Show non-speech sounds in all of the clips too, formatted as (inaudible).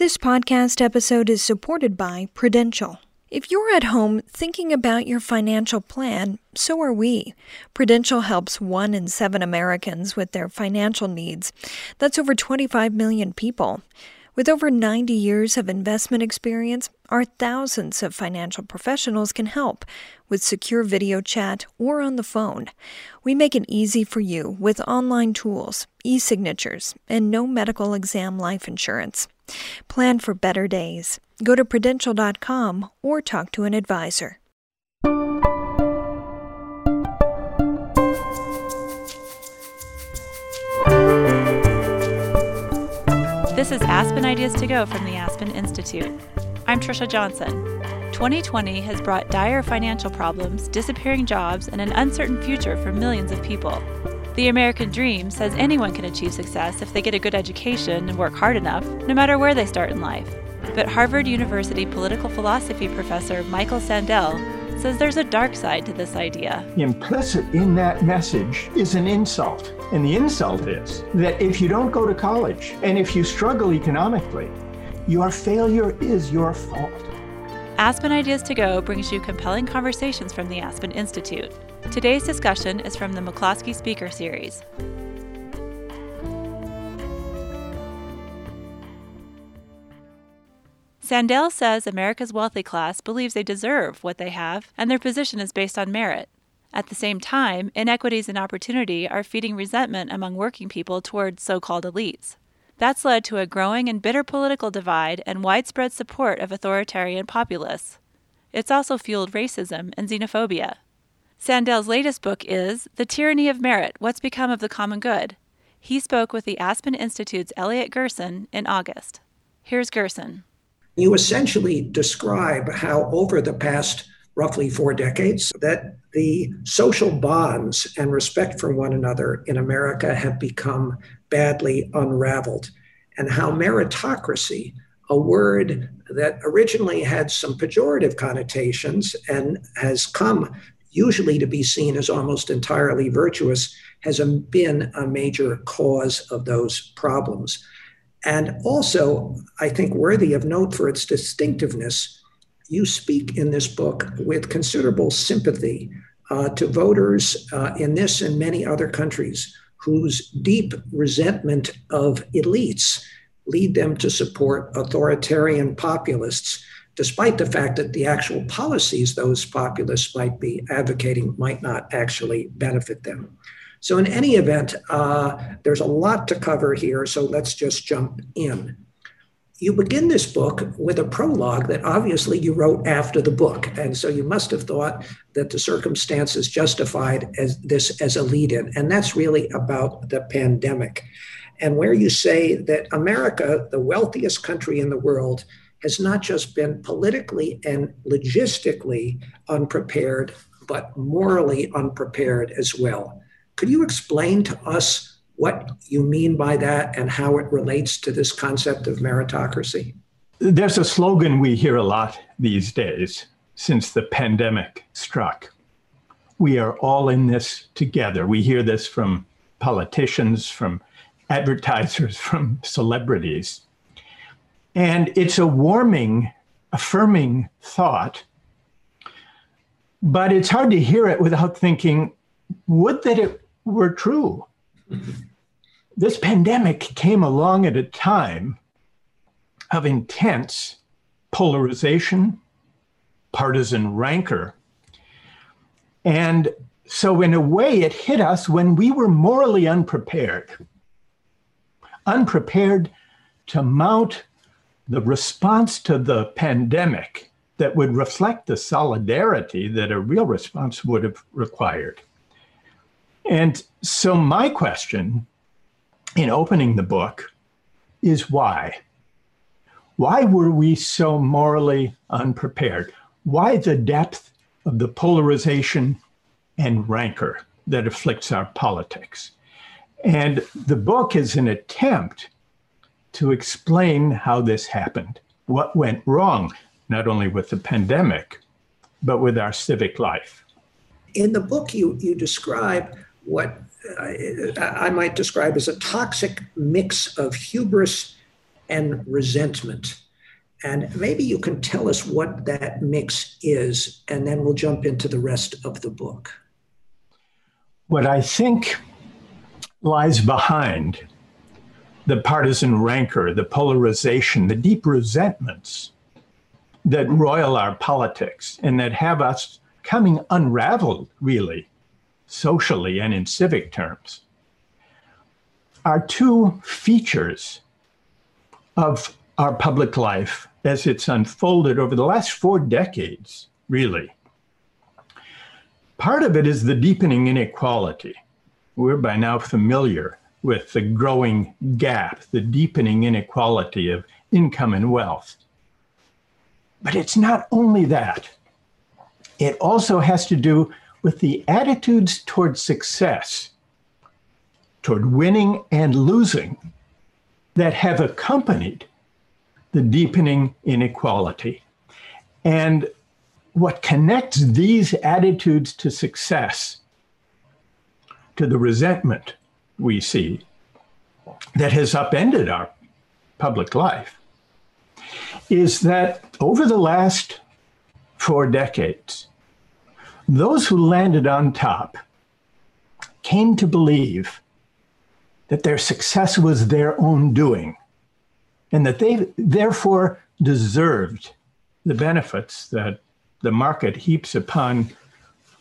This podcast episode is supported by Prudential. If you're at home thinking about your financial plan, so are we. Prudential helps one in seven Americans with their financial needs. That's over 25 million people. With over 90 years of investment experience, our thousands of financial professionals can help with secure video chat or on the phone. We make it easy for you with online tools, e signatures, and no medical exam life insurance. Plan for better days. Go to Prudential.com or talk to an advisor. This is Aspen Ideas to Go from the Aspen Institute. I'm Trisha Johnson. 2020 has brought dire financial problems, disappearing jobs, and an uncertain future for millions of people. The American Dream says anyone can achieve success if they get a good education and work hard enough, no matter where they start in life. But Harvard University political philosophy professor Michael Sandel says there's a dark side to this idea. Implicit in that message is an insult. And the insult is that if you don't go to college and if you struggle economically, your failure is your fault. Aspen Ideas to Go brings you compelling conversations from the Aspen Institute. Today's discussion is from the McCloskey Speaker Series. Sandel says America's wealthy class believes they deserve what they have, and their position is based on merit. At the same time, inequities in opportunity are feeding resentment among working people toward so called elites. That's led to a growing and bitter political divide and widespread support of authoritarian populists. It's also fueled racism and xenophobia. Sandel's latest book is The Tyranny of Merit What's Become of the Common Good. He spoke with the Aspen Institute's Elliot Gerson in August. Here's Gerson. You essentially describe how, over the past roughly four decades, that the social bonds and respect for one another in America have become badly unraveled, and how meritocracy, a word that originally had some pejorative connotations and has come usually to be seen as almost entirely virtuous, has been a major cause of those problems. And also, I think worthy of note for its distinctiveness, you speak in this book with considerable sympathy uh, to voters uh, in this and many other countries whose deep resentment of elites lead them to support authoritarian populists, despite the fact that the actual policies those populists might be advocating might not actually benefit them. So, in any event, uh, there's a lot to cover here, so let's just jump in. You begin this book with a prologue that obviously you wrote after the book. And so you must have thought that the circumstances justified as this as a lead in. And that's really about the pandemic. And where you say that America, the wealthiest country in the world, has not just been politically and logistically unprepared, but morally unprepared as well. Could you explain to us what you mean by that and how it relates to this concept of meritocracy? There's a slogan we hear a lot these days since the pandemic struck. We are all in this together. We hear this from politicians, from advertisers, (laughs) from celebrities. And it's a warming, affirming thought. But it's hard to hear it without thinking, would that it were true. This pandemic came along at a time of intense polarization, partisan rancor. And so, in a way, it hit us when we were morally unprepared, unprepared to mount the response to the pandemic that would reflect the solidarity that a real response would have required. And so, my question in opening the book is why? Why were we so morally unprepared? Why the depth of the polarization and rancor that afflicts our politics? And the book is an attempt to explain how this happened, what went wrong, not only with the pandemic, but with our civic life. In the book, you, you describe what I might describe as a toxic mix of hubris and resentment. And maybe you can tell us what that mix is, and then we'll jump into the rest of the book. What I think lies behind the partisan rancor, the polarization, the deep resentments that roil our politics and that have us coming unraveled, really, socially and in civic terms, are two features of our public life as it's unfolded over the last four decades, really. Part of it is the deepening inequality. We're by now familiar with the growing gap, the deepening inequality of income and wealth. But it's not only that, it also has to do with the attitudes toward success, toward winning and losing that have accompanied the deepening inequality. And what connects these attitudes to success, to the resentment we see that has upended our public life, is that over the last four decades, those who landed on top came to believe that their success was their own doing and that they therefore deserved the benefits that the market heaps upon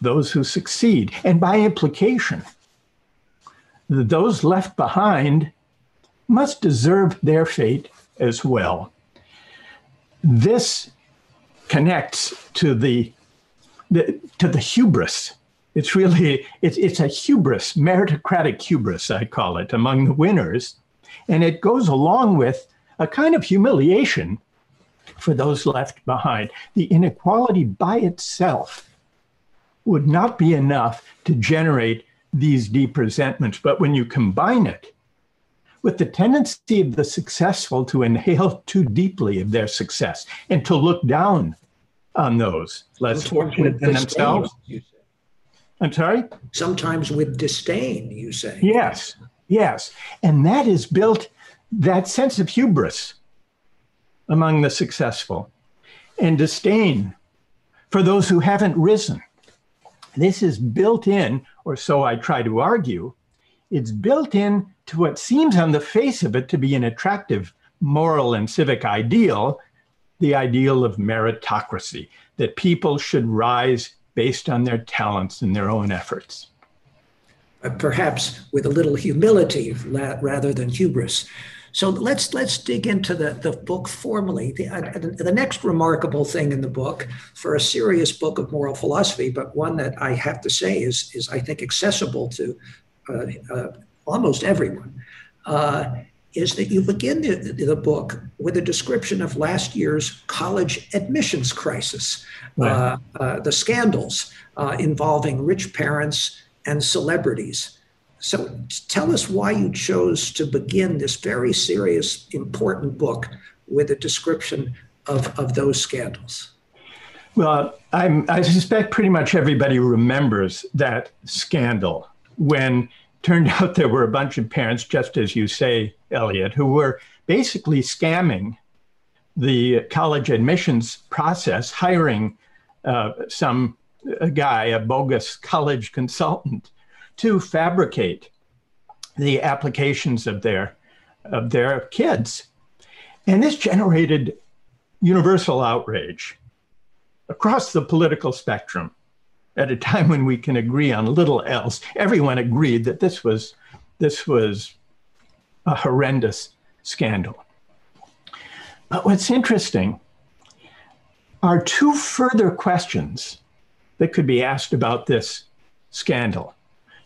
those who succeed. And by implication, those left behind must deserve their fate as well. This connects to the, the to the hubris. It's really it's it's a hubris, meritocratic hubris, I call it, among the winners, and it goes along with a kind of humiliation for those left behind. The inequality by itself would not be enough to generate these deep resentments, but when you combine it with the tendency of the successful to inhale too deeply of their success and to look down on those less fortunate than themselves. I'm sorry? Sometimes with disdain, you say. Yes, yes. And that is built, that sense of hubris among the successful and disdain for those who haven't risen. This is built in, or so I try to argue, it's built in to what seems on the face of it to be an attractive moral and civic ideal, the ideal of meritocracy, that people should rise based on their talents and their own efforts. Perhaps with a little humility rather than hubris. So let's let's dig into the, the book formally. The, uh, the next remarkable thing in the book, for a serious book of moral philosophy, but one that I have to say is is I think accessible to uh, uh, almost everyone, uh, is that you begin the, the, book with a description of last year's college admissions crisis, right. uh, uh, the scandals uh, involving rich parents and celebrities. So tell us why you chose to begin this very serious, important book with a description of, of those scandals. Well, I'm, I suspect pretty much everybody remembers that scandal when turned (laughs) out there were a bunch of parents, just as you say, Elliot, who were basically scamming the college admissions process, hiring uh, some a guy, a bogus college consultant, to fabricate the applications of their of their kids, and this generated universal outrage across the political spectrum at a time when we can agree on little else. Everyone agreed that this was this was a horrendous scandal. But what's interesting are two further questions that could be asked about this scandal.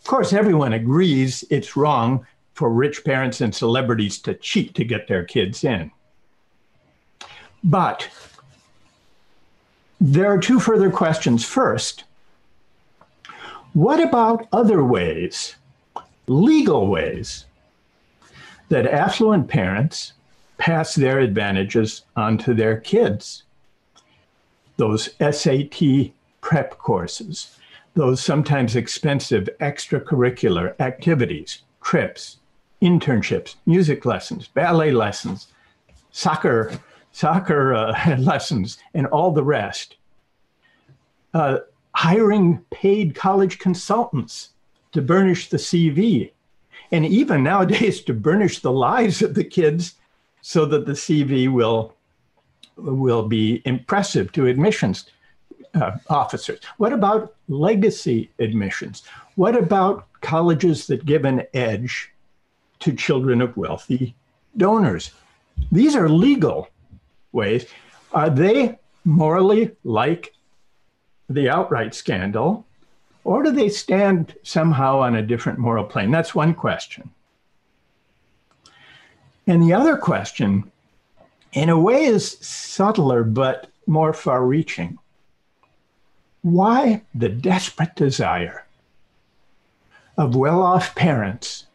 Of course, everyone agrees it's wrong for rich parents and celebrities to cheat to get their kids in. But there are two further questions. First, what about other ways, legal ways, that affluent parents pass their advantages onto their kids? Those SAT prep courses, those sometimes expensive extracurricular activities, trips, internships, music lessons, ballet lessons, soccer, soccer uh, (laughs) lessons, and all the rest. Uh, hiring paid college consultants to burnish the CV, and even nowadays to burnish the lives of the kids so that the CV will will be impressive to admissions uh, officers. What about legacy admissions? What about colleges that give an edge to children of wealthy donors? These are legal ways. Are they morally like the outright scandal, or do they stand somehow on a different moral plane? That's one question. And the other question, in a way, is subtler but more far reaching. Why the desperate desire of well off parents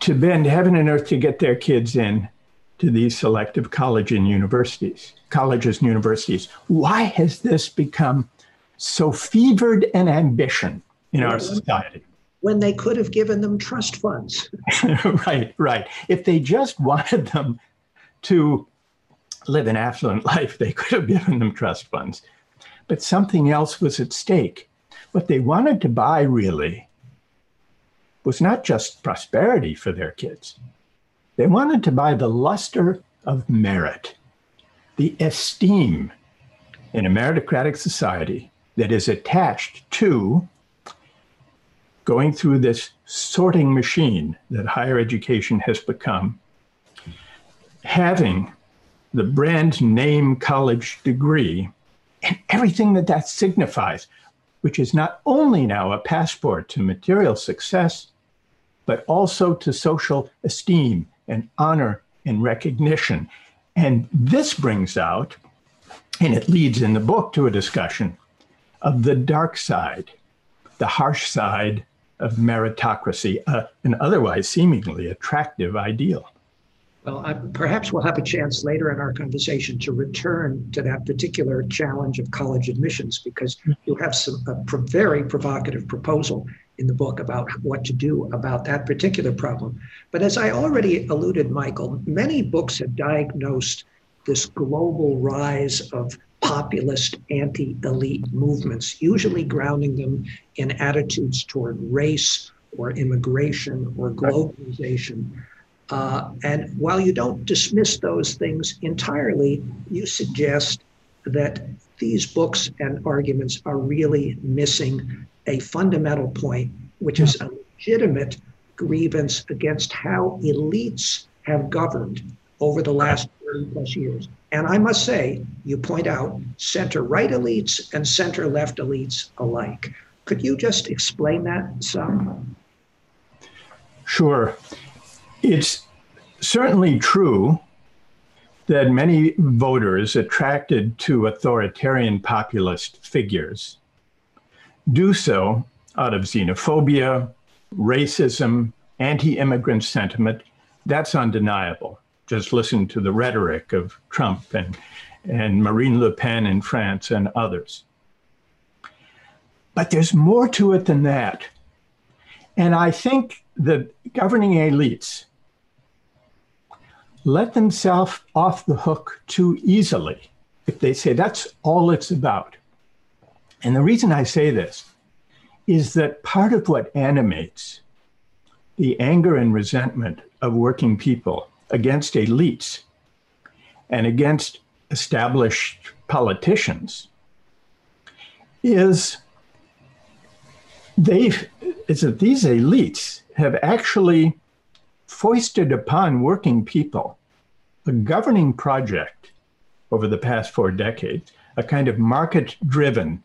to bend heaven and earth to get their kids in to these selective college and universities, colleges and universities. Why has this become so fevered an ambition in our society? When they could have given them trust funds. (laughs) right, right. If they just wanted them to live an affluent (laughs) life, they could have given them trust funds. But something else was at stake. What they wanted to buy really was not just prosperity for their kids, they wanted to buy the luster of merit, the esteem in a meritocratic society that is attached to going through this sorting machine that higher education has become, having the brand name college degree and everything that that signifies, which is not only now a passport to material success, but also to social esteem and honor and recognition. And this brings out, and it leads in the book to a discussion of the dark side, the harsh side of meritocracy, uh, an otherwise seemingly attractive ideal. Well, I, perhaps we'll have a chance later in our conversation to return to that particular challenge of college admissions because you have some a pro- very provocative proposal in the book about what to do about that particular problem. But as I already alluded, Michael, many books have diagnosed this global rise of populist anti elite movements, usually grounding them in attitudes toward race or immigration or globalization. Uh, and while you don't dismiss those things entirely, you suggest that these books and arguments are really missing a fundamental point, which is a legitimate grievance against how elites have governed over the last 30 plus years. And I must say, you point out center right elites and center left elites alike. Could you just explain that some? Sure. It's certainly true that many voters attracted to authoritarian populist figures do so out of xenophobia, racism, anti immigrant sentiment. That's undeniable. Just listen to the rhetoric of Trump and, and Marine Le Pen in France and others. But there's more to it than that. And I think the governing elites let themselves off the hook too easily if they say that's all it's about. And the reason I say this is that part of what animates the anger and resentment of working people against elites and against established politicians is they is that these elites have actually foisted upon working people a governing project over the past four decades, a kind of market driven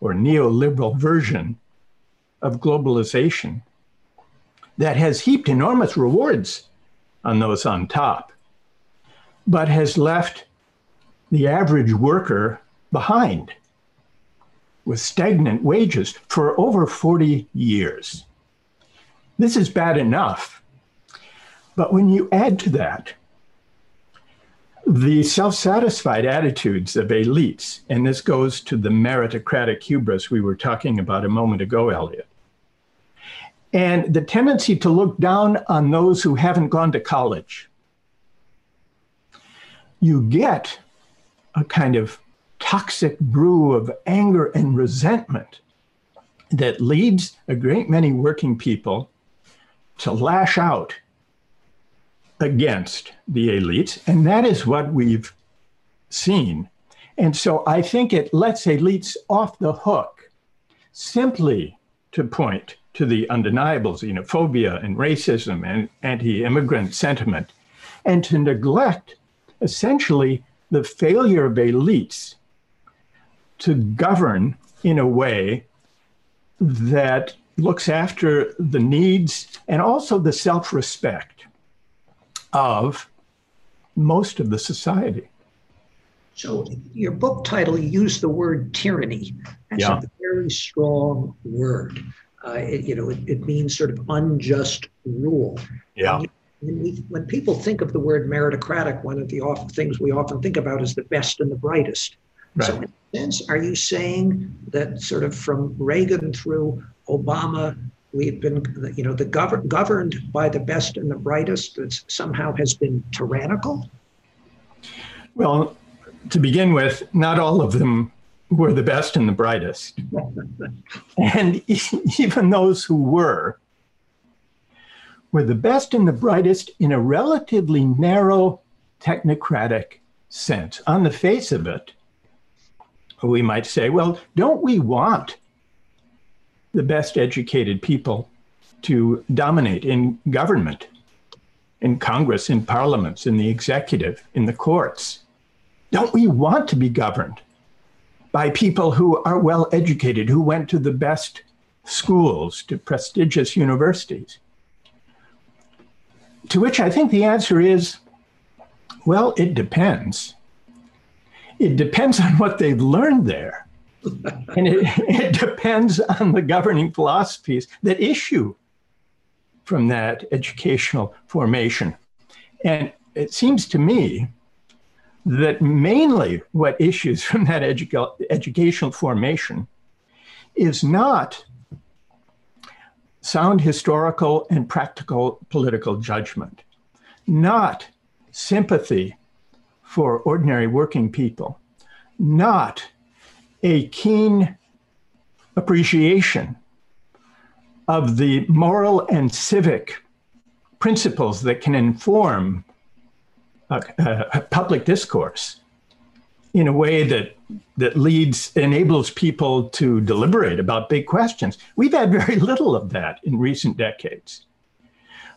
or neoliberal version of globalization that has heaped enormous rewards on those on top, but has left the average worker behind with stagnant wages for over 40 years. This is bad enough but when you add to that the self satisfied attitudes of elites, and this goes to the meritocratic hubris we were talking about a moment ago, Elliot, and the tendency to look down on those who haven't gone to college, you get a kind of toxic brew of anger and resentment that leads a great many working people to lash out against the elites. And that is what we've seen. And so I think it lets elites off the hook simply to point to the undeniable xenophobia and racism and anti immigrant sentiment, and to neglect essentially the failure of elites to govern in a way that looks after the needs and also the self respect of most of the society. So, your book title, you use the word tyranny. That's yeah. a very strong word. Uh, it, you know, it, it, means sort of unjust rule. Yeah. When, we, when people think of the word meritocratic, one of the often, things we often think about is the best and the brightest. Right. So, in a sense, are you saying that sort of from Reagan through Obama, we've been, you know, the gov- governed by the best and the brightest that somehow has been tyrannical? Well, to begin with, not all of them were the best and the brightest. (laughs) and even those who were, were the best and the brightest in a relatively narrow technocratic sense. On the face of it, we might say, well, don't we want the best educated people to dominate in government, in Congress, in parliaments, in the executive, in the courts? Don't we want to be governed by people who are well educated, who went to the best schools, to prestigious universities? To which I think the answer is well, it depends. It depends (laughs) on what they've learned there. And it, (laughs) it depends on the governing philosophies that issue from that educational formation. And it seems to me that mainly what issues from that edu- educational formation is not sound historical and practical political judgment, not sympathy for ordinary working people, not a keen appreciation of the moral and civic principles that can inform public discourse in a way that that leads enables people to deliberate about big questions. We've had very (laughs) little of that in recent decades.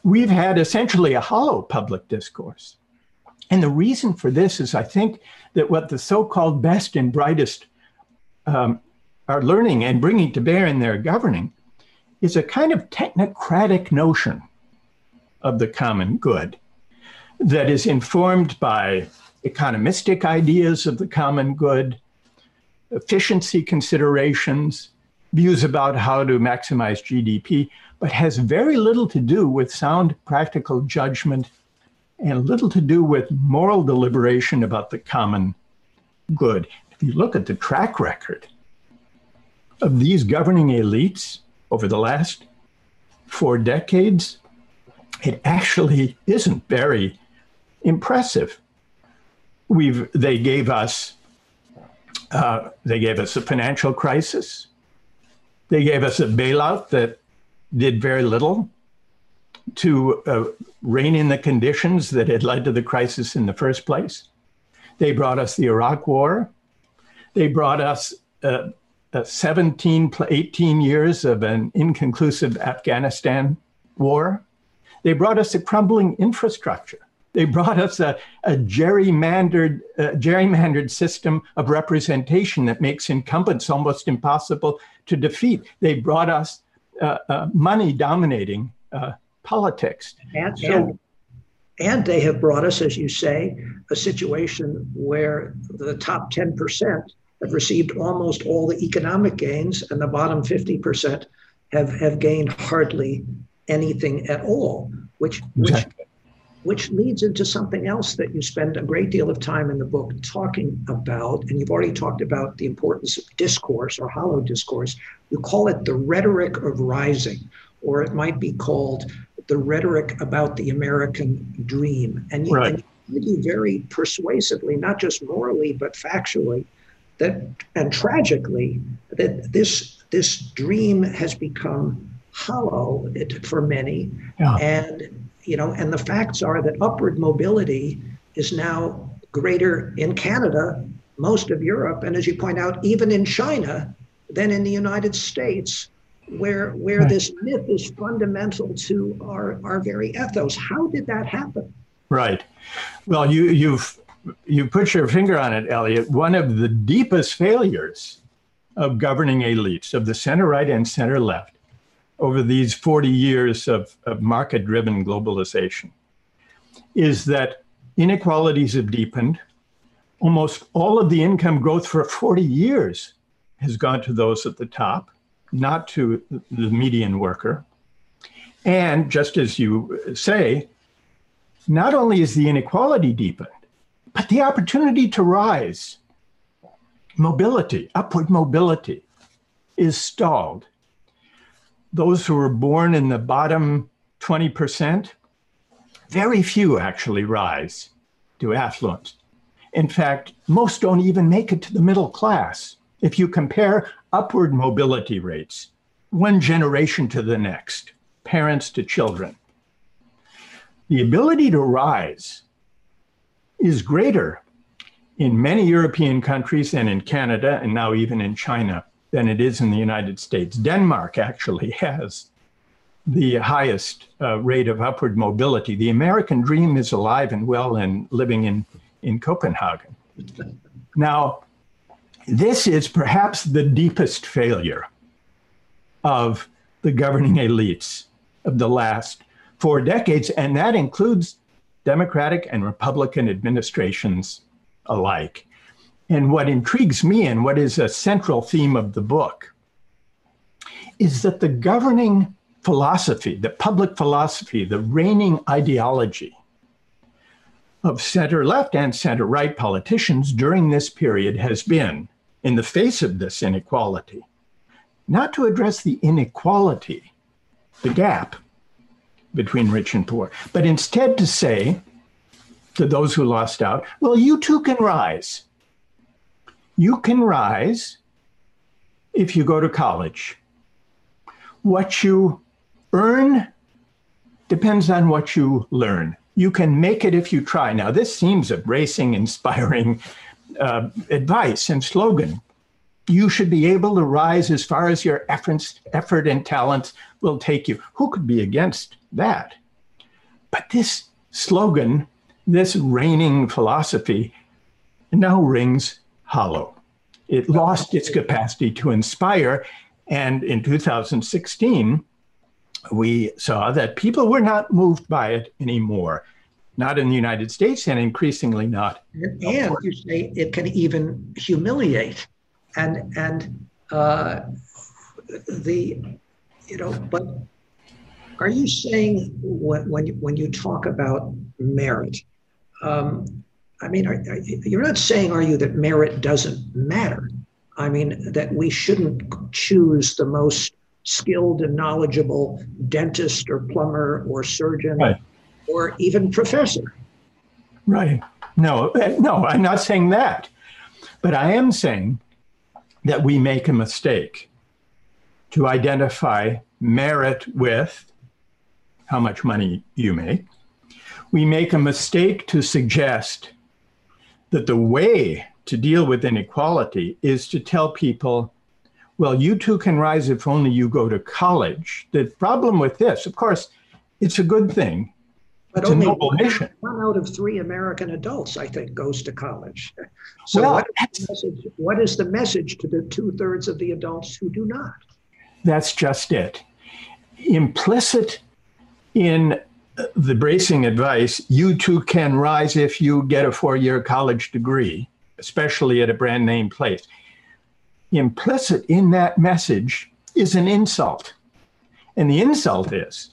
We've had essentially a hollow public discourse. And the reason for this is I think that what the so-called best and brightest um, are learning and bringing to bear in their governing is a kind of technocratic notion of the common good that is informed by economistic ideas of the common good, efficiency considerations, views about how to maximize GDP, but has very little to do with sound practical judgment and little to do with moral deliberation about the common good. If you look at the track record of these governing elites over the last four decades, it actually isn't very impressive. We've they gave us uh, they gave us a financial crisis. They gave us a bailout that did very little to uh, rein in the conditions that had led to the crisis in the first place. They brought us the Iraq War. They brought us uh, 17, 18 years of an inconclusive Afghanistan war. They brought us a crumbling infrastructure. They brought us a, a gerrymandered, uh, gerrymandered system of representation that makes incumbents almost impossible to defeat. They brought us uh, uh, money dominating uh, politics. And, so, and, and they have brought us, as you say, a situation where the top 10% have received almost all the economic gains, and the bottom 50% have, have gained hardly anything at all, which, which which leads into something else that you spend a great deal of time in the book talking about. And you've already talked about the importance of discourse or hollow discourse. You call it the rhetoric of rising, or it might be called the rhetoric about the American dream. And you, right. and argue very persuasively, not just morally, but factually, that and tragically, that this this dream has become hollow for many. Yeah. And you know, and the facts are that upward mobility is now greater in Canada, most of Europe, and as you point out, even in China, than in the United States, where where right. this myth is fundamental to our, our very ethos. How did that happen? Right. Well, you you've you put your finger on it, Elliot. One of the deepest failures of governing elites of the center right and center left over these 40 years of, of market driven globalization is that inequalities have deepened. Almost all of the income growth for 40 years has gone to those at the top, not to the median worker. And just as you say, not only is the inequality deepened, but the opportunity to rise, mobility, upward mobility, is stalled those who were born in the bottom 20%, very few actually rise to affluence. In fact, most don't even make it to the middle class. If you compare upward mobility rates, one generation to the next, parents to children, the ability to rise is greater in many European countries and in Canada and now even in China than it is in the United States. Denmark actually (laughs) has the highest uh, rate of upward mobility. The American dream is alive and well and living in, in Copenhagen. Now, this is perhaps the deepest failure of the governing elites of the last four decades, and that includes Democratic and Republican administrations alike. And what intrigues me and what is a central theme of the book is that the governing philosophy, the public philosophy, the reigning ideology of center left and center right politicians during this period has been, in the face of this inequality, not to address the inequality, the gap between rich and poor, but instead to say to those who lost out, well, you too can rise you can rise if you go to college. What you earn depends on what you learn. You can make it if you try. Now, this seems a bracing, inspiring uh, advice and slogan. You should be able to rise as far as your efforts, effort and talents will take you. Who could be against that? But this slogan, this reigning philosophy, now rings hollow. It lost its capacity to inspire. And in 2016, we saw that people were not moved by it anymore, not in the United States and increasingly not. And you say it can even humiliate. And, and uh, the, you know, but are you saying when, when, you, when you talk about merit, um, I mean, are, are, you're not saying, are you, that merit doesn't matter? I mean, that we shouldn't choose the most skilled and knowledgeable dentist or plumber or surgeon right. or even professor. Right. No, eh, no, I'm not saying that. But I am saying that we make a mistake to identify merit with how much money you make. We make a mistake to suggest that the way to deal with inequality is to tell people, well, you too can rise if only you go to college. The problem with this, of course, it's a good thing. But it's only one, one, out of three American adults, I think, goes to college. (laughs) So, well, what, is message, what is the message to the two thirds of the adults who do not? That's just it. Implicit in the bracing advice, you too can rise if you get a four year college degree, especially at a brand name place. Implicit in that message is an insult. And the insult is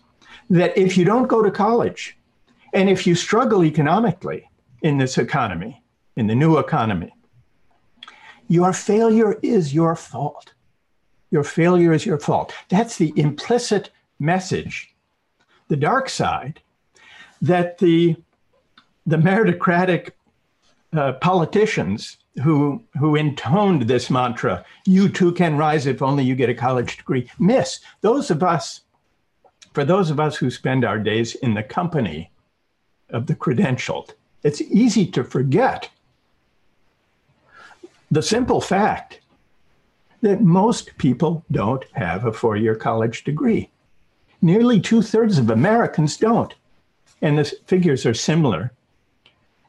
that if you don't go to college and if you struggle economically in this economy, in the new economy, your failure is your fault. Your failure is your fault. That's the implicit message the dark side that the the meritocratic uh, politicians who who intoned this mantra, "You too can rise if only you get a college degree," miss those of us. For those of us who spend our days in the company of the credentialed, it's easy to forget the simple fact that most people don't have a four-year college degree. Nearly two-thirds of Americans don't, and the figures are similar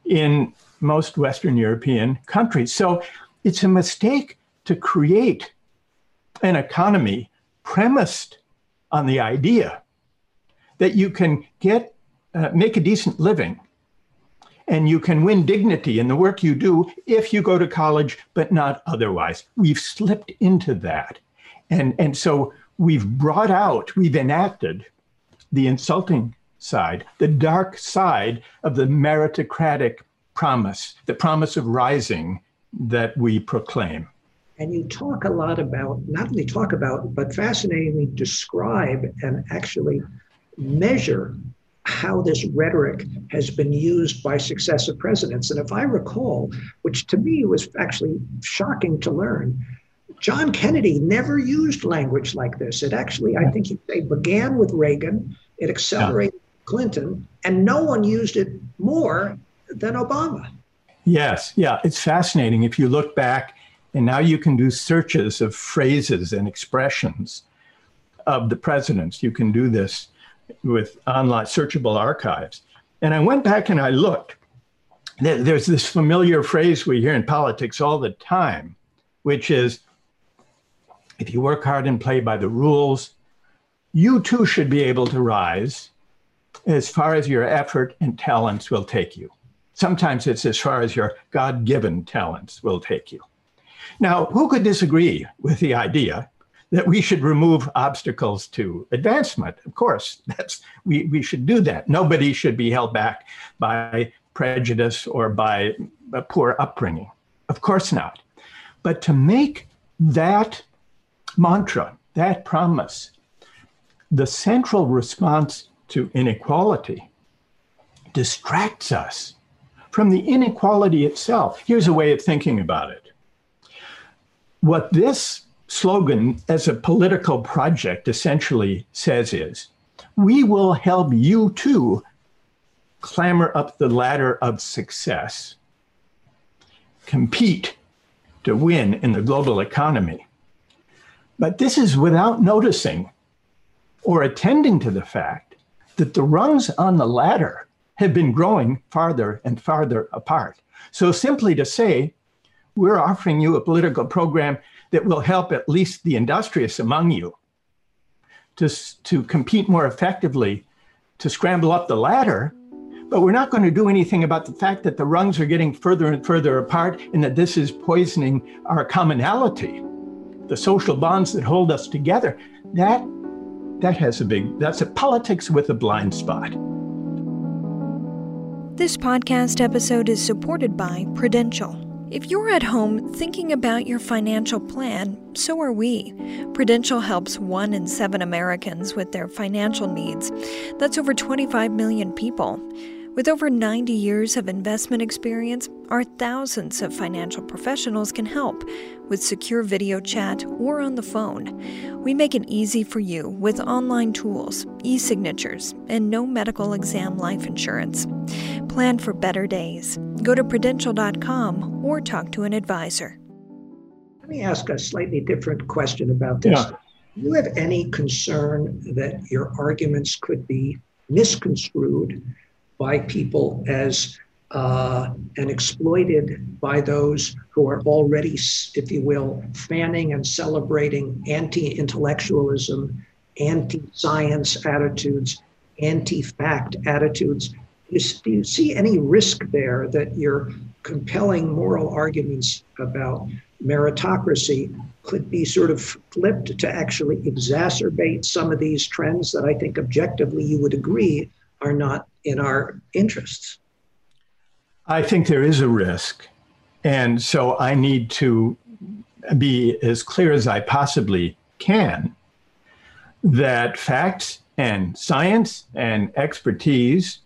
in most Western European countries. So it's a mistake to create an economy premised on the idea that you can get uh, make a decent living. And you can win dignity in the work you do if you go to college but not otherwise. We've slipped into that. And and so we've brought out we've enacted the insulting side the dark side of the meritocratic promise, the promise of rising that we proclaim. And you talk a lot about, not only talk about, but fascinatingly describe and actually measure how this rhetoric has been used by successive presidents. And if I recall, which to me was actually shocking to learn, John Kennedy never used language like this. It actually, I think it began with Reagan, it accelerated yeah. Clinton, and no one used it more than Obama. Yes, yeah, it's fascinating. If you look back, and now you can do searches of phrases and expressions of the presidents. You can do this with online searchable archives. And I went back and I looked. There's this familiar phrase we hear in politics all the time, which is if you work hard and play by the rules, you too should be able to rise as far as your effort and talents will take you. Sometimes it's as far as your God given talents will take you. Now, who could disagree with the idea that we should remove obstacles to advancement? Of course, (laughs) that's we, we should do that. Nobody should be held back by prejudice or by a poor upbringing. Of course not. But to make that mantra, that promise, the central response to inequality distracts us from the inequality itself. Here's a way of thinking about it. What this slogan as a political project essentially says is we will help you too clamber up the ladder of success, compete to win in the global economy. But this is without noticing or attending to the fact that the rungs on the ladder have been growing farther and farther apart. So simply to say, we're offering you a political program that will help at least the industrious among you to, to compete more effectively, to scramble up the ladder. But we're not going to do anything about the fact that the rungs are getting further and further apart and that this is poisoning our commonality, the social bonds that hold us together. That, that has a big, that's a politics with a blind spot. This podcast episode is supported by Prudential. If you're at home thinking about your financial plan, so are we. Prudential helps one in seven Americans with their financial needs. That's over 25 million people. With over 90 years of investment experience, our thousands of financial professionals can help with secure video chat or on the phone. We make it easy for you with online tools, e signatures, and no medical exam life insurance. Plan for better days. Go to prudential.com or talk to an advisor. Let me ask a slightly different question about this. Yeah. Do you have any concern that your arguments could be misconstrued by people as uh, and exploited by those who are already, if you will, fanning and celebrating anti intellectualism, anti science attitudes, anti fact attitudes. Do you see any risk there that your compelling moral arguments about meritocracy could be sort of flipped to actually exacerbate some of these trends that I think objectively you would agree are not in our interests. I think there is a risk. And so I need to be as clear as I possibly can that facts and science and expertise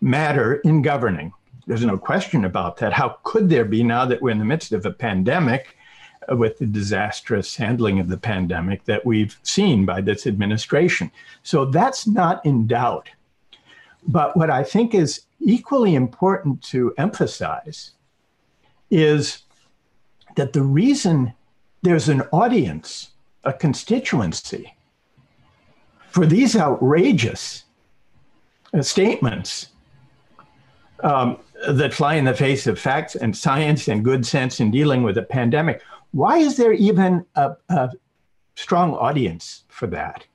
matter in governing. There's no question about that. How could there be now that we're in the midst of a pandemic with the disastrous handling of the pandemic that we've seen by this administration? So that's not in doubt. But what I think is equally important to emphasize is that the reason there's an audience, a constituency for these outrageous uh, statements um, that fly in the face of facts and science and good sense in dealing with a pandemic. Why is there even a, a strong audience for that?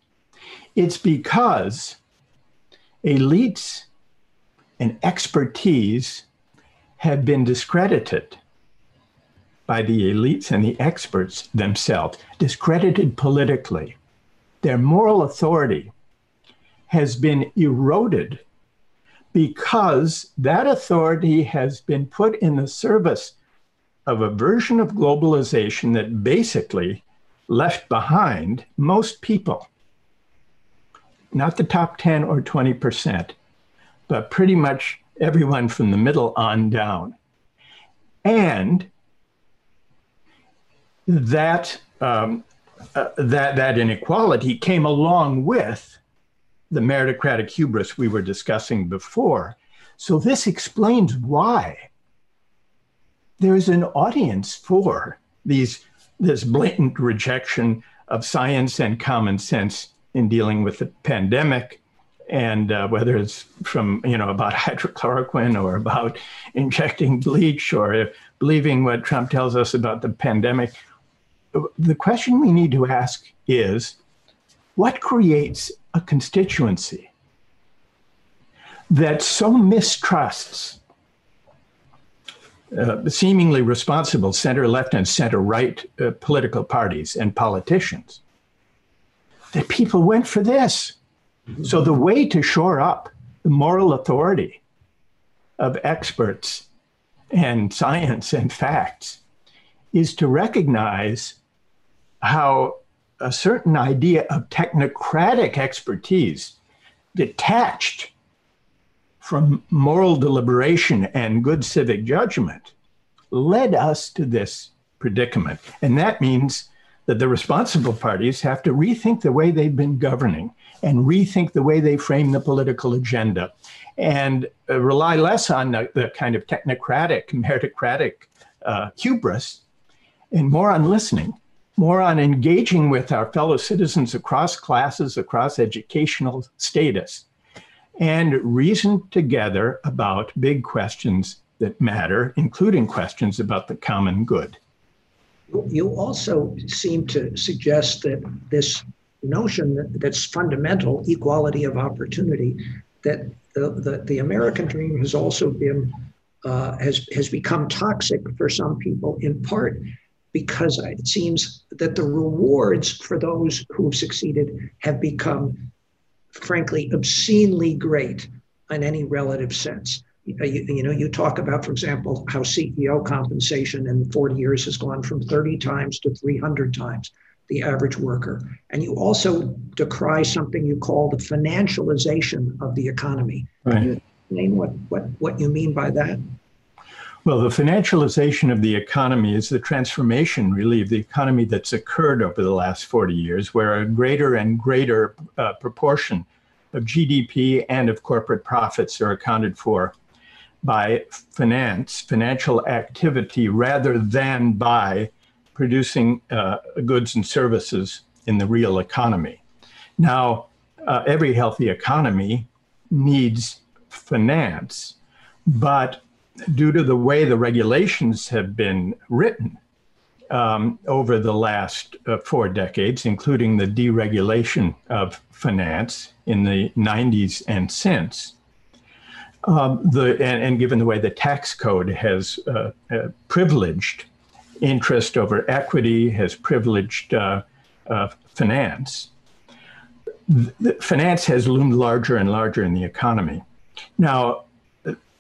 It's because elites and expertise have been discredited by the elites and the experts themselves, discredited politically. Their moral authority has been eroded because that authority has been put in the service of a version of globalization that basically left behind most people. Not the top 10 or 20%, but pretty much everyone from the middle on down. And that, um, uh, that, that inequality came along with the meritocratic hubris we were discussing before. So, this explains why there's an audience for these, this blatant rejection of science and common sense in dealing with the pandemic and uh, whether it's from you know about (laughs) hydrochloroquine or about injecting bleach or believing what Trump tells us about the pandemic, the question we need to ask is, what creates a constituency that so mistrusts uh, seemingly responsible center left and center right uh, political parties and politicians that people went for this so, the way to shore up the moral authority of experts and science and facts is to recognize how a certain idea of technocratic expertise detached from moral deliberation and good civic judgment led us to this predicament. And that means that the responsible parties have to rethink the way they've been governing and rethink the way they frame the political agenda and uh, rely less on the, the, kind of technocratic, meritocratic uh, hubris and more on listening, more on engaging with our fellow citizens across classes, across educational status, and reason together about big questions that matter, including questions about the common good. You also seem to suggest that this notion that, that's fundamental, equality of opportunity, that the, the, the American dream has also been uh, has has become toxic for some people in part because it seems that the rewards for those who have succeeded have become frankly obscenely great in any relative sense you, you, know you talk about for example how ceo compensation in 40 years has gone from 30 times to 300 times the average worker. And you also decry something you call the financialization of the economy. Right. Can you explain what, what, what you mean by that? Well, the financialization of the economy is the transformation, really, of the economy that's occurred over the last 40 years, where a greater and greater uh, proportion of GDP and of corporate profits are accounted for by finance, financial activity, rather than by producing uh, goods and services in the real economy. Now, uh, every healthy economy needs finance, but due to the way the regulations have been written um, over the last uh, four decades, including the deregulation of finance in the 90s and since, um, the, and, and, given the way the tax code has uh, uh, privileged interest over equity, has privileged uh, uh, finance. The finance has loomed larger and larger in the economy. Now,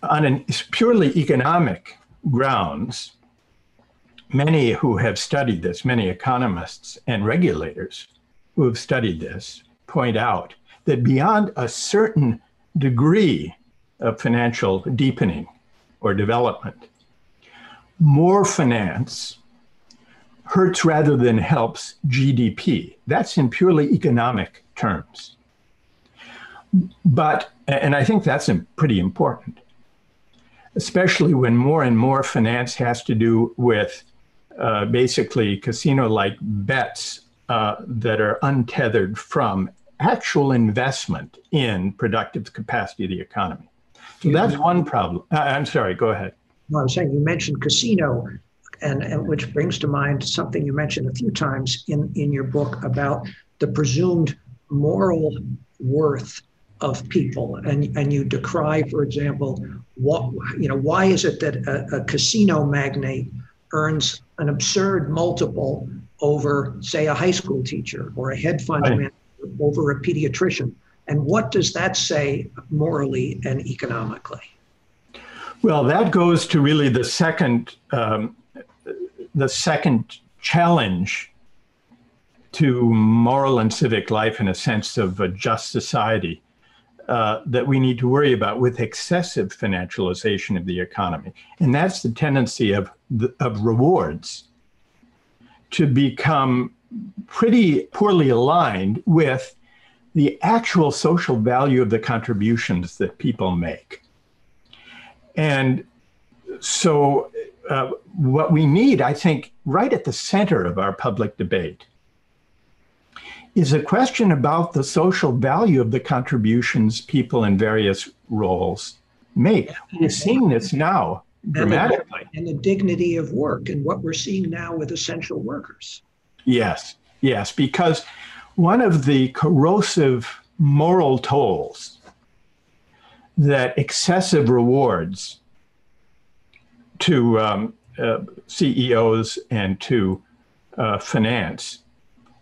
on an purely economic grounds, many who have studied this, many economists and regulators who have studied this, point out that beyond a certain degree of financial deepening, or development. More finance hurts rather than helps GDP. That's in purely economic terms. But, and I think that's pretty important, especially when more and more finance has to do with uh, basically casino like bets uh, that are untethered from actual investment in productive capacity of the economy. So that's one problem. Uh, I'm sorry, go ahead. No, I was saying you mentioned casino, and, and which brings to mind something you mentioned a few times in, in your book about the presumed moral worth of people and and you decry for example what you know why is it that a, a casino magnate earns an absurd multiple over say a high school teacher or a hedge fund right. manager over a pediatrician and what does that say morally and economically well that goes to really the second um, the second challenge to moral and civic life in a sense of a just society uh, that we need to worry about with excessive financialization of the economy. And that's the tendency of, the, of rewards to become pretty poorly aligned with the actual social value of the contributions that people make. And so, uh, what we need, I think, right at the center of our public debate is a question about the social value of the contributions people in various roles make. We're seeing this now dramatically. And the, and the dignity of work and what we're seeing now with essential workers. Yes, yes, because one of the corrosive moral tolls that excessive rewards to um, uh, CEOs and to uh, finance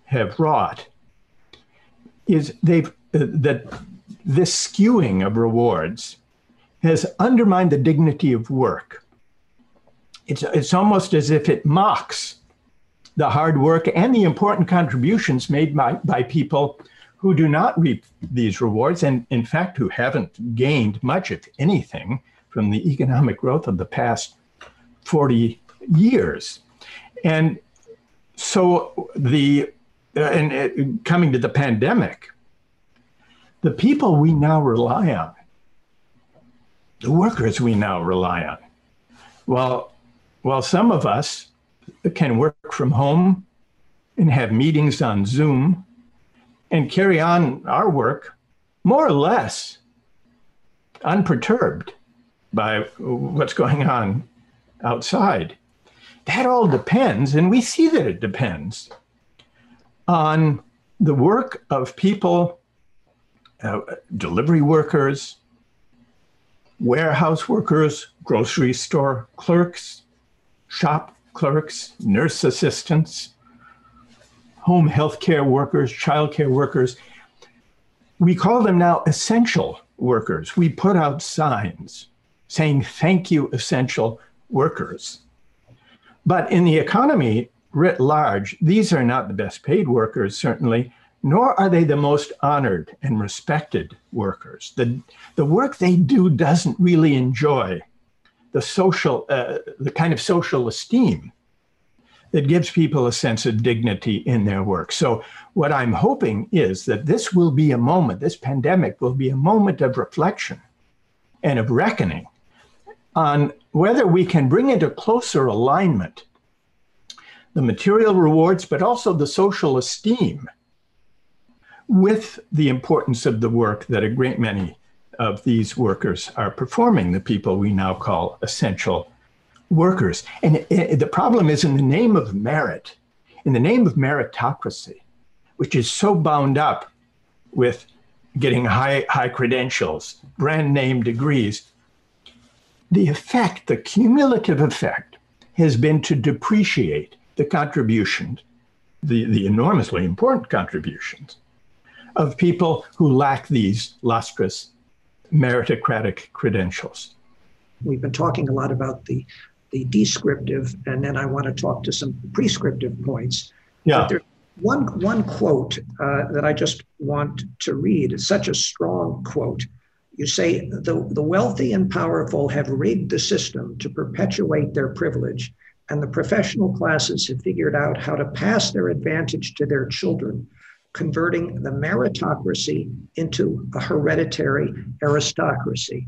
have wrought is they've uh, that this skewing of rewards has undermined the dignity of work. It's, it's almost as if it mocks the hard work and the important contributions made by, by people who do not reap these rewards and, in fact, who haven't gained much, if anything, from the economic growth of the past 40 years. And so the uh, and uh, coming to the pandemic, the people we now rely on, the workers we now rely on, well, while some of us can work from home and have meetings on Zoom and carry on our work more or less unperturbed by what's going on outside. That all depends, and we see that it depends on the work of people, uh, delivery workers, warehouse workers, grocery store clerks, shop clerks, nurse assistants, home health care workers, child care workers. We call them now essential workers. We put out signs saying, thank you, essential workers. But in the economy, writ large, these are not the best paid workers, certainly, nor are they the most honored and respected workers. The, the work they do doesn't really enjoy the social, uh, the kind of social esteem that gives people a sense of dignity in their work. So, what I'm hoping is that this will be a moment, this pandemic will be a moment of reflection and of reckoning on whether we can bring into closer alignment the material rewards, but also the social esteem with the importance of the work that a great many of these workers are performing, the people we now call essential workers. And it, it, the problem is in the name of merit, in the name of meritocracy, which is so bound up with getting high, high credentials, brand name degrees, the effect, the cumulative effect, has been to depreciate the contributions, the, the enormously important contributions of people who lack these lustrous meritocratic credentials. We've been talking a lot about the the descriptive, and then I want to talk to some prescriptive points. Yeah. There's one one quote uh, that I just want to read. It's such a strong quote You say the, the wealthy and powerful have rigged the system to perpetuate their privilege, and the professional classes have figured out how to pass their advantage to their children, converting the meritocracy into a hereditary aristocracy.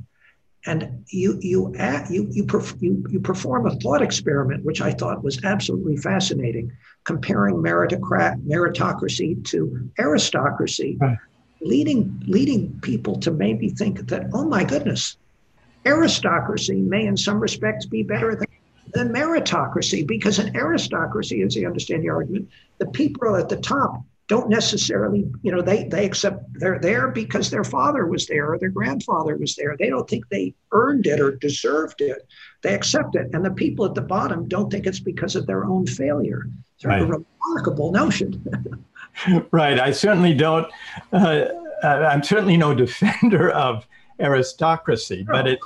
And you you you you, perf- you you perform a thought experiment, which I thought was absolutely fascinating, comparing meritocrat meritocracy to aristocracy, right. leading leading people to maybe think that oh my goodness, aristocracy may in some respects be better than than meritocracy because in aristocracy, as I understand the argument, the people at the top don't necessarily, you know, they they accept they're there because their father was there or their grandfather was there. They don't think they earned it or deserved it. They accept it. And the people at the bottom don't think it's because of their own failure. It's right. a remarkable notion. (laughs) right. I certainly don't uh, I'm certainly no (laughs) defender of aristocracy, no. but it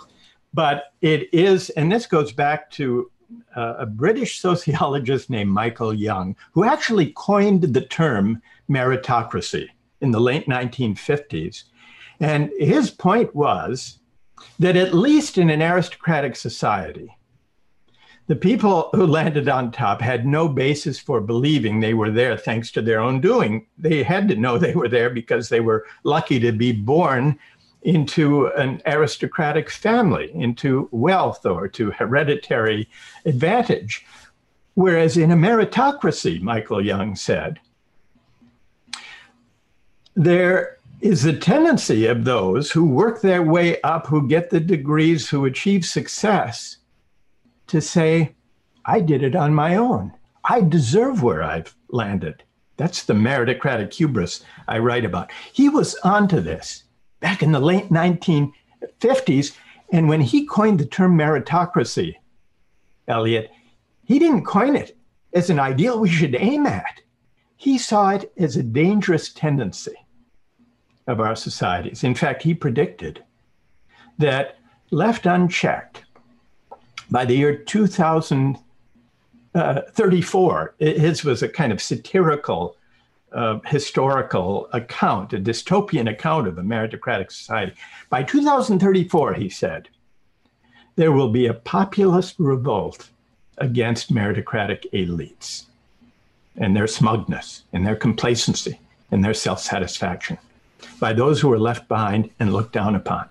but it is, and this goes back to uh, a British sociologist named Michael Young, who actually coined the term meritocracy in the late 1950s. And his point was that at least in an aristocratic society, the people who landed on top had no basis for believing they were there thanks to their own doing. They had to know they were there because they were lucky to be born into an aristocratic family, into wealth or to hereditary advantage. Whereas in a meritocracy, Michael Young said, there is a tendency of those who work their way up, who get the degrees, who achieve success, to say, I did it on my own. I deserve where I've landed. That's the meritocratic hubris I write about. He was onto this back in the late 1950s. And when he coined the term meritocracy, Elliot, he didn't coin it as an ideal we should aim at. He saw it as a dangerous tendency of our societies. In fact, he predicted that left unchecked, by the year 2034, uh, his was a kind of satirical uh, historical account, a dystopian account of a meritocratic society. By 2034, he said, there will be a populist revolt against meritocratic elites and their smugness and their complacency and their self satisfaction by those who were left behind and looked down upon.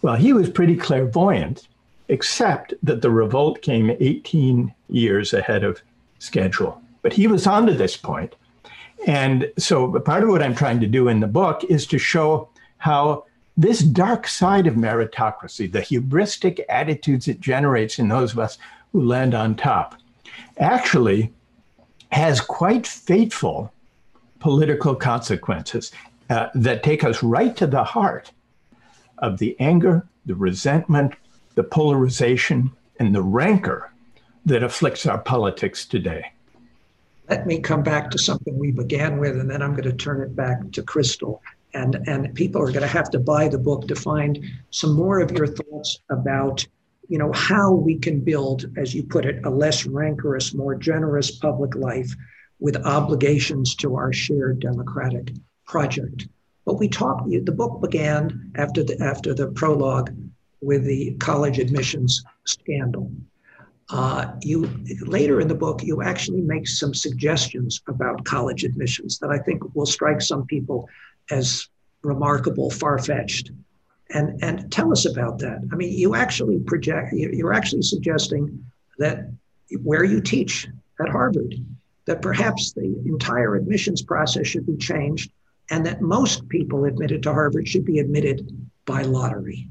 Well, he was pretty clairvoyant, except that the revolt came 18 years ahead of schedule. But he was on to this point and so part of what I'm trying to do in the book is to show how this dark side of meritocracy, the hubristic attitudes it generates in those of us who land on top, actually has quite fateful political consequences uh, that take us right to the heart of the anger, the resentment, the polarization, and the rancor that afflicts our politics today let me come back to something we began with, and then I'm going to turn it back to Crystal. And, and people are going to have to buy the book to find some more of your thoughts about you know how we can build as you put it a less rancorous more generous public life with obligations to our shared democratic project but we talked the book began after the after the prologue with the college admissions scandal uh, you later in the book you actually make some suggestions about college admissions that I think will strike some people as remarkable, far-fetched. And and tell us about that. I mean, you actually project. You're actually suggesting that where you teach at Harvard, that perhaps the entire admissions process should be changed, and that most people admitted to Harvard should be admitted by lottery.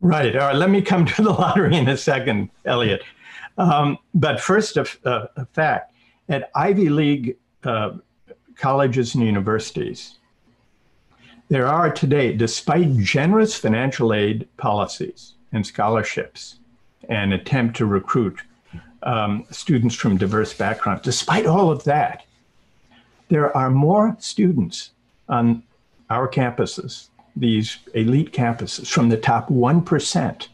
Right. All right. Let me come to the (laughs) lottery in a second, Elliot. Um, but first, a, a, fact. At Ivy League uh, colleges and universities, there are today, despite generous financial aid policies and scholarships and attempt to recruit um, students from diverse backgrounds, despite all of that, there are more students on our campuses, these elite campuses, from the top 1%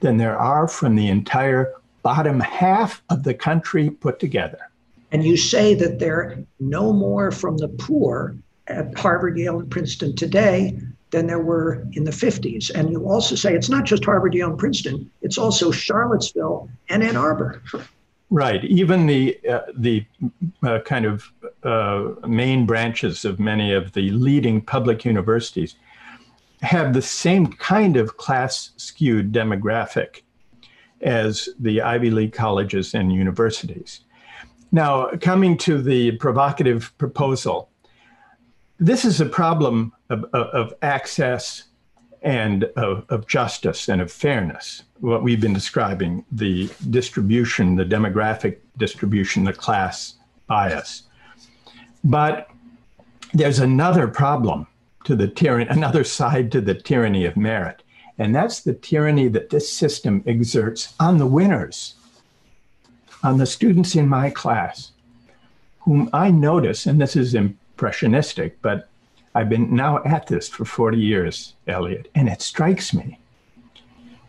than there are from the entire bottom half of the country put together. And you say that there are no more from the poor at Harvard, Yale, and Princeton today than there were in the 50s. And you also say it's not just Harvard, Yale, and Princeton, it's also Charlottesville and Ann Arbor. Right. Even the uh, the uh, kind of uh, main branches of many of the leading public universities have the same kind of class skewed demographic as the Ivy League colleges and universities. Now, coming to the provocative proposal, this is a problem of, of, of access and of, of, justice and of fairness. What we've been describing the distribution, the demographic distribution, the class bias. But there's another problem to the tyranny, another side to the tyranny of merit. And that's the tyranny that this system exerts on the winners, on the students in my class, whom I notice, and this is impressionistic, but I've been now at this for 40 years, Elliot, and it strikes me.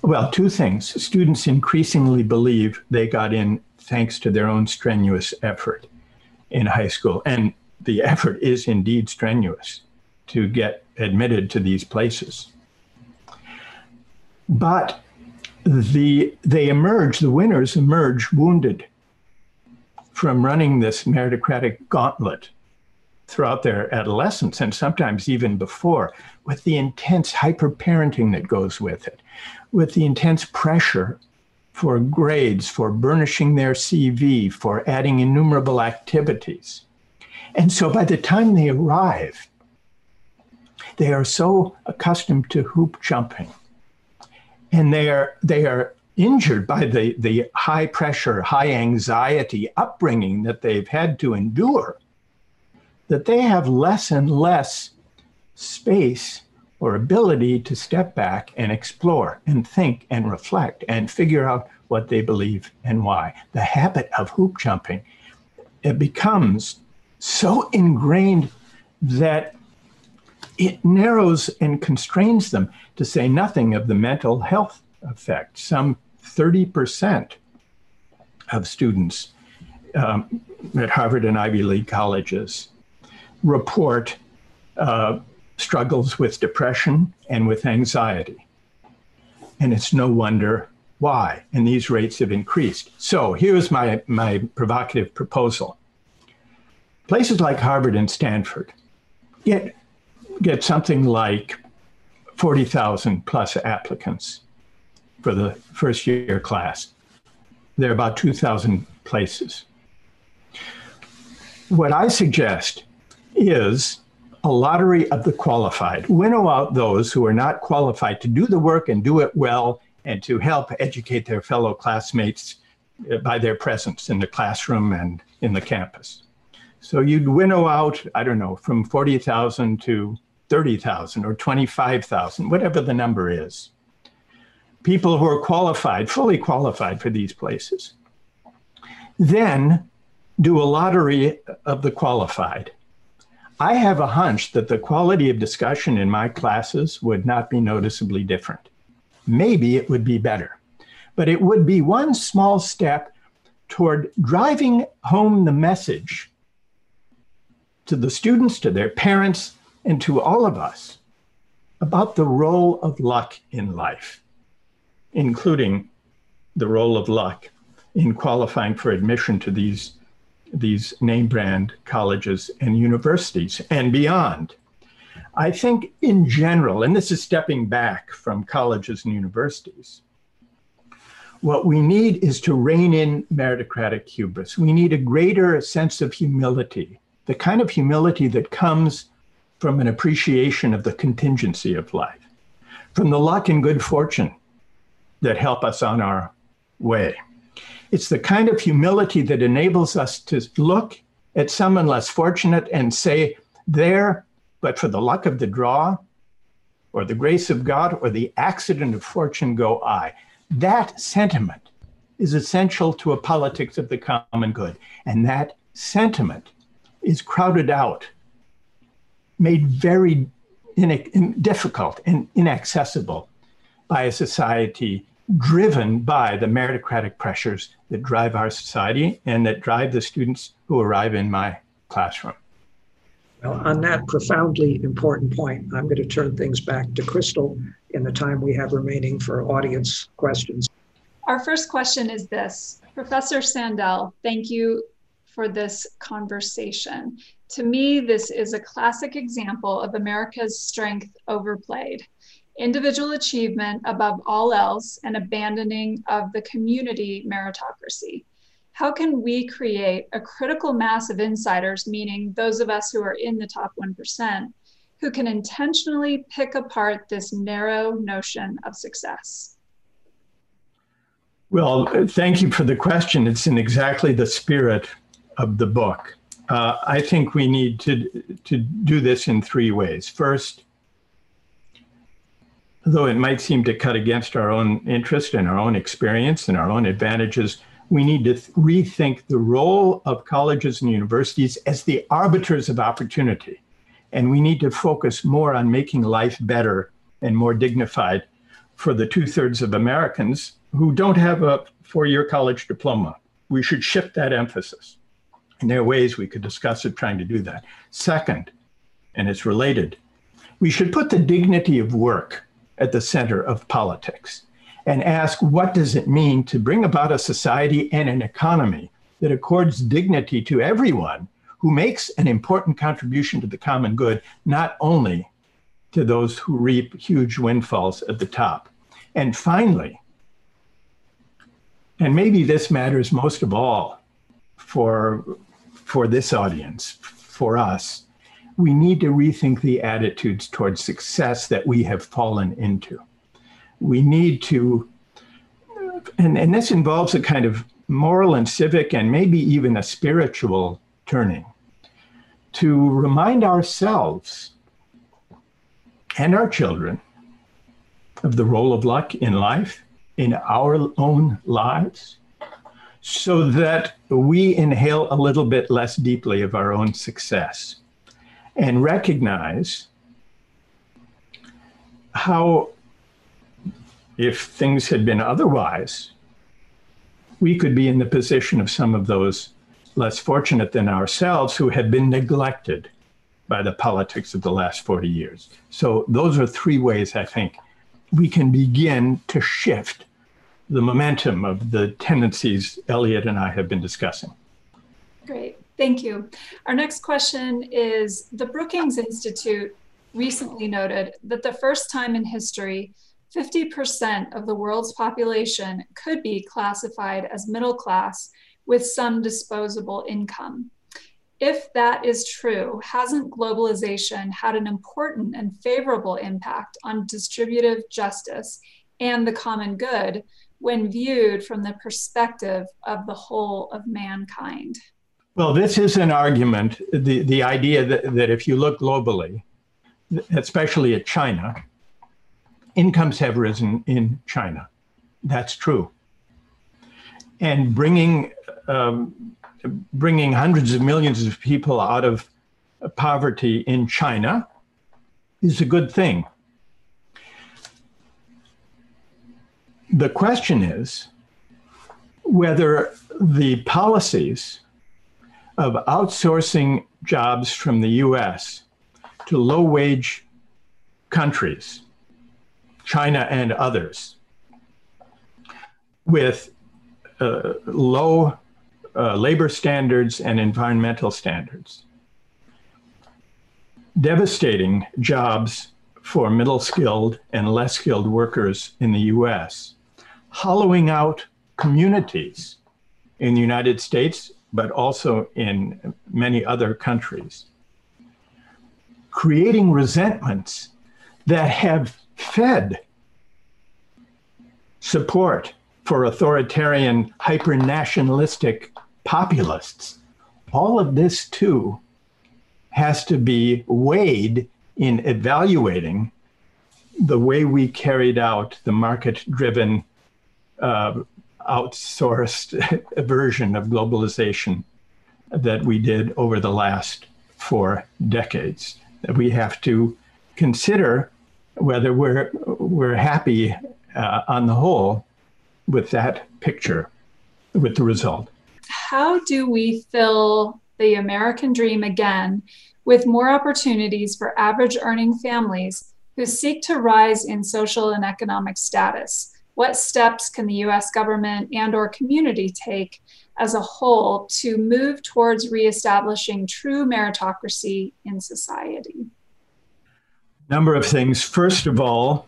Well, two things. Students increasingly believe they got in thanks to their own strenuous effort in high school. And the effort is indeed strenuous to get admitted to these places. But the, they emerge, the winners emerge wounded from running this meritocratic gauntlet throughout their adolescence and sometimes even before, with the intense hyper-parenting that goes with it, with the intense pressure for grades, for burnishing their CV, for adding innumerable activities. And so by the time they arrive, they are so accustomed to hoop jumping and they are they are injured by the, the high pressure, high anxiety upbringing that they've had to endure that they have less and less space or ability to step back and explore and think and reflect and figure out what they believe and why. The habit of hoop jumping it becomes so ingrained that it narrows and constrains them to say nothing of the mental health effect. Some 30% of students um, at Harvard and Ivy League colleges report uh, struggles with depression and with anxiety. And it's no wonder why. And these rates have increased. So here's my, my provocative proposal. Places like Harvard and Stanford get, get something like 40,000 plus applicants for the first year class. There are about 2,000 places. What I suggest is a lottery of the qualified. Winnow out those who are not qualified to do the work and do it well and to help educate their fellow classmates uh, by their presence in the classroom and in the campus. So you'd winnow out, I don't know, from 40,000 to 30,000 or 25,000, whatever the number is. People who are qualified, fully qualified for these places. Then do a lottery of the qualified I have a hunch that the quality of discussion in my classes would not be noticeably different. Maybe it would be better, but it would be one small step toward driving home the message to the students, to their parents, and to all of us about the role of luck in life, including the role of luck in qualifying for admission to these these name brand colleges and universities and beyond. I think, in general, and this is stepping back from colleges and universities, what we need is to rein in meritocratic hubris. We need a greater sense of humility, the kind of humility that comes from an appreciation of the contingency of life, from the luck and good fortune that help us on our way. It's the kind of humility that enables us to look at someone less fortunate and say, there, but for the luck of the draw, or the grace of God, or the accident of fortune go I. That sentiment is essential to a politics of the common good. And that sentiment is crowded out, made very in, in, difficult and inaccessible by a society driven by the meritocratic pressures that drive our society and that drive the students who arrive in my classroom. Well, on that profoundly important point, I'm going to turn things back to Crystal in the time we have remaining for audience questions. Our first question is this Professor Sandel, thank you for this conversation. To me, this is a classic example of America's strength overplayed. Individual achievement above all else and abandoning of the community meritocracy. How can we create a critical mass of insiders, meaning those of us who are in the top 1%, who can intentionally pick apart this narrow notion of success? Well, thank you for the question. It's in exactly the spirit of the book. Uh, I think we need to, to do this in three ways. First, though it might seem to cut against our own interest and our own experience and our own advantages, we need to th- rethink the role of colleges and universities as the arbiters of opportunity. And we need to focus more on making life better and more dignified for the two thirds of Americans who don't have a four year college diploma. We should shift that emphasis. And there are ways we could discuss it trying to do that. Second, and it's related, we should put the dignity of work at the center of politics and ask what does it mean to bring about a society and an economy that accords dignity to everyone who makes an important contribution to the common good, not only to those who reap huge windfalls at the top. And finally, and maybe this matters most of all for for this audience, for us, we need to rethink the attitudes towards success that we have fallen into. We need to, and, and this involves a kind of moral and civic and maybe even a spiritual turning to remind ourselves and our children of the role of luck in life, in our own lives, so that we inhale a little bit less deeply of our own success and recognize how, if things had been otherwise, we could be in the position of some of those less fortunate than ourselves who had been neglected by the politics of the last 40 years. So, those are three ways I think we can begin to shift the momentum of the tendencies Elliot and I have been discussing. Great, thank you. Our next question is The Brookings Institute recently noted that the first time in history, 50% of the world's population could be classified as middle class with some disposable income. If that is true, hasn't globalization had an important and favorable impact on distributive justice and the common good when viewed from the perspective of the whole of mankind? Well, this is an argument the, the idea that, that if you look globally, especially at China, incomes have risen in China. That's true. And bringing, um, bringing hundreds of millions of people out of poverty in China is a good thing. The question is whether the policies of outsourcing jobs from the US to low wage countries, China and others, with uh, low uh, labor standards and environmental standards, devastating jobs for middle skilled and less skilled workers in the US hollowing out communities in the United States, but also in many other countries, creating resentments that have fed support for authoritarian, hyper nationalistic populists. All of this, too, has to be weighed in evaluating the way we carried out the market driven uh, outsourced (laughs) version of globalization that we did over the last four decades. We have to consider whether we're we're happy uh, on the whole with that picture, with the result. How do we fill the American dream again with more opportunities for average earning families who seek to rise in social and economic status. What steps can the US government and or community take as a whole to move towards reestablishing true meritocracy in society? Number of things. First of all,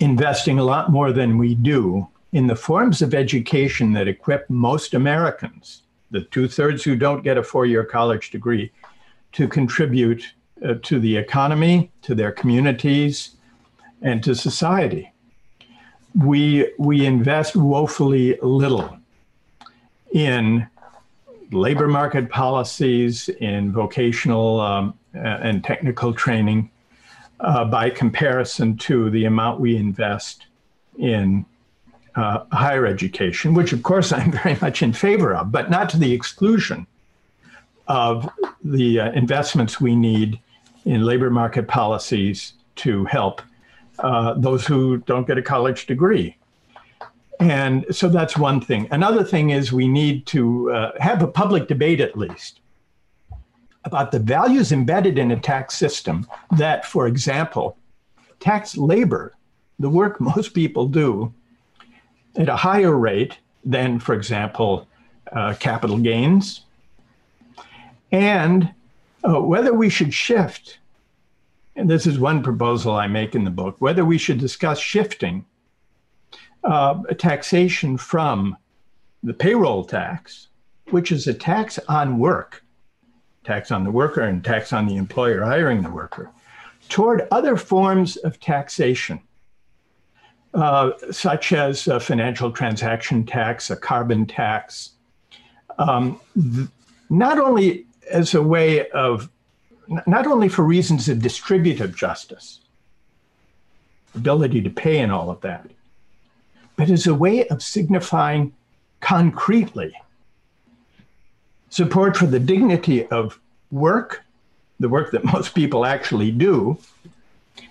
investing a lot more than we do in the forms of education that equip most Americans, the two thirds who don't get a four year college degree, to contribute uh, to the economy, to their communities, and to society. We, we invest woefully little in labor market policies, in vocational um, and technical training, uh, by comparison to the amount we invest in uh, higher education, which of course (laughs) I'm very much in favor of, but not to the exclusion of the uh, investments we need in labor market policies to help uh, those who don't get a college degree. And so that's one thing. Another thing is we need to uh, have a public debate at least about the values embedded in a tax system that, for example, tax labor, the work (laughs) most people do, at a higher rate than, for example, uh, capital gains, and uh, whether we should shift, and this is one proposal I make in the book, whether we should discuss shifting uh, taxation from the payroll tax, which is a tax on work, tax on the worker and tax on the employer hiring the worker, toward other forms of taxation uh, such as a financial transaction tax, a carbon tax, um, th- not only as a way of, not only for reasons of distributive justice, ability to pay and all of that, but as a way of signifying concretely support for the dignity of work, the work that (laughs) most people actually do,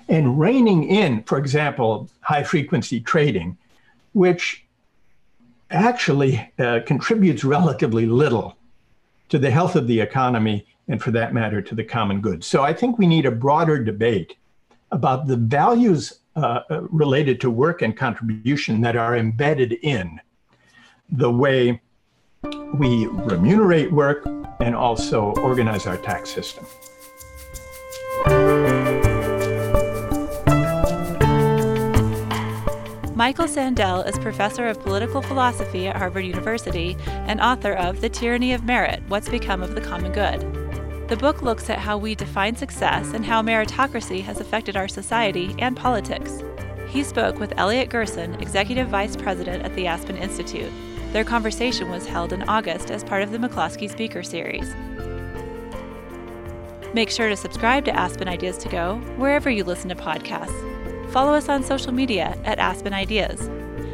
and reining in, for example, high frequency trading, which actually uh, contributes relatively little to the health of the economy and, for that matter, to the common good. So I think we need a broader debate about the values uh, uh related to work and contribution that are embedded in the way we remunerate work and also organize our tax system. Michael Sandel is professor of political philosophy at Harvard University and author of The Tyranny of Merit What's Become of the Common Good. The book looks at how we define success and how meritocracy has affected our society and politics. He spoke with Elliot Gerson, Executive Vice President at the Aspen Institute. Their conversation was held in August as part of the McCloskey Speaker Series. Make sure to subscribe to Aspen Ideas to Go wherever you listen to podcasts Follow us on social media at Aspen Ideas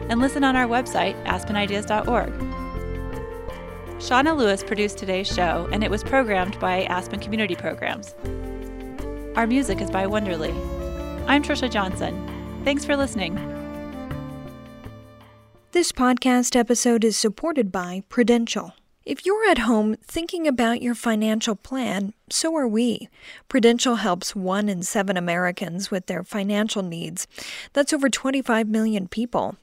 and listen on our website, aspenideas.org. Shauna Lewis produced today's show, and it was programmed by Aspen Community Programs. Our music is by Wonderly. I'm Trisha Johnson. Thanks for listening. This podcast episode is supported by Prudential. If you're at home thinking about your financial plan, so are we. Prudential helps one in seven Americans with their financial needs. That's over 25 million people.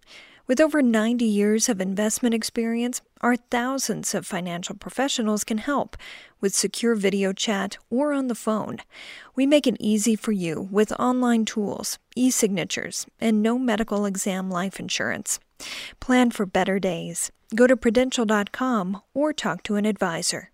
With over 90 years of investment experience, our thousands of financial professionals can help with secure video chat or on the phone. We make it easy for you with online tools, e signatures, and no medical exam life insurance. Plan for better days. Go to prudential.com or talk to an advisor.